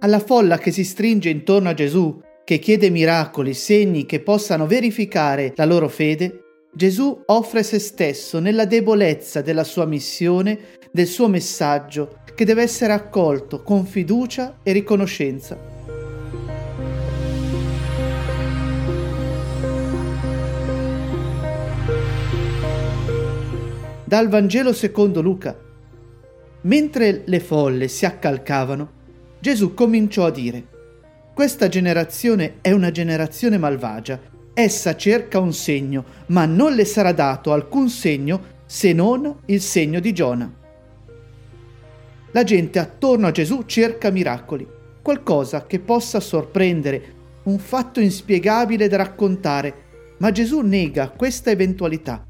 Alla folla che si stringe intorno a Gesù, che chiede miracoli, segni che possano verificare la loro fede, Gesù offre se stesso nella debolezza della sua missione, del suo messaggio, che deve essere accolto con fiducia e riconoscenza. Dal Vangelo secondo Luca. Mentre le folle si accalcavano, Gesù cominciò a dire, Questa generazione è una generazione malvagia, essa cerca un segno, ma non le sarà dato alcun segno se non il segno di Giona. La gente attorno a Gesù cerca miracoli, qualcosa che possa sorprendere, un fatto inspiegabile da raccontare, ma Gesù nega questa eventualità.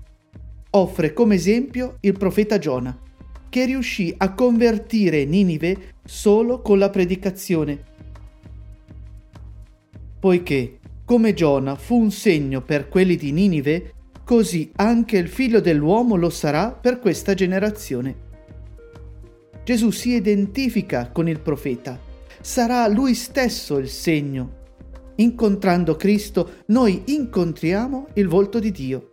Offre come esempio il profeta Giona, che riuscì a convertire Ninive solo con la predicazione. Poiché, come Giona fu un segno per quelli di Ninive, così anche il figlio dell'uomo lo sarà per questa generazione. Gesù si identifica con il profeta, sarà lui stesso il segno. Incontrando Cristo noi incontriamo il volto di Dio.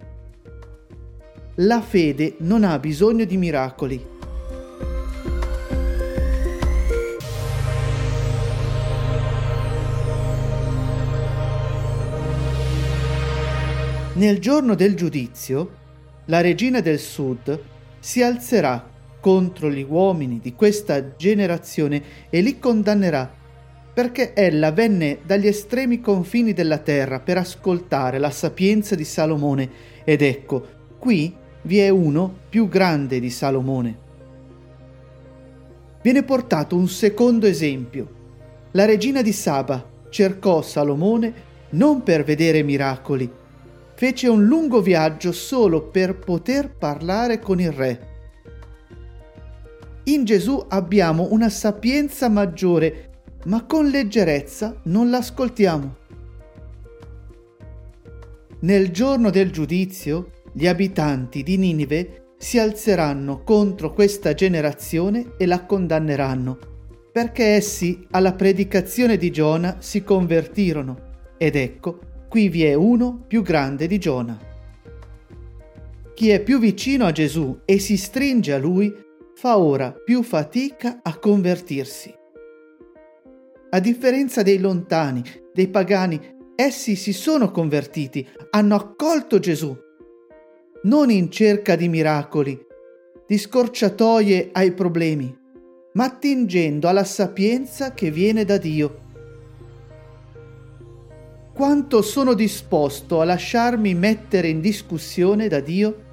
La fede non ha bisogno di miracoli, Nel giorno del giudizio, la regina del sud si alzerà contro gli uomini di questa generazione e li condannerà, perché ella venne dagli estremi confini della terra per ascoltare la sapienza di Salomone, ed ecco, qui vi è uno più grande di Salomone. Viene portato un secondo esempio. La regina di Saba cercò Salomone non per vedere miracoli, fece un lungo viaggio solo per poter parlare con il re. In Gesù abbiamo una sapienza maggiore, ma con leggerezza non l'ascoltiamo. Nel giorno del giudizio, gli abitanti di Ninive si alzeranno contro questa generazione e la condanneranno, perché essi alla predicazione di Giona si convertirono. Ed ecco, qui vi è uno più grande di Giona. Chi è più vicino a Gesù e si stringe a lui fa ora più fatica a convertirsi. A differenza dei lontani, dei pagani, essi si sono convertiti, hanno accolto Gesù, non in cerca di miracoli, di scorciatoie ai problemi, ma attingendo alla sapienza che viene da Dio quanto sono disposto a lasciarmi mettere in discussione da Dio?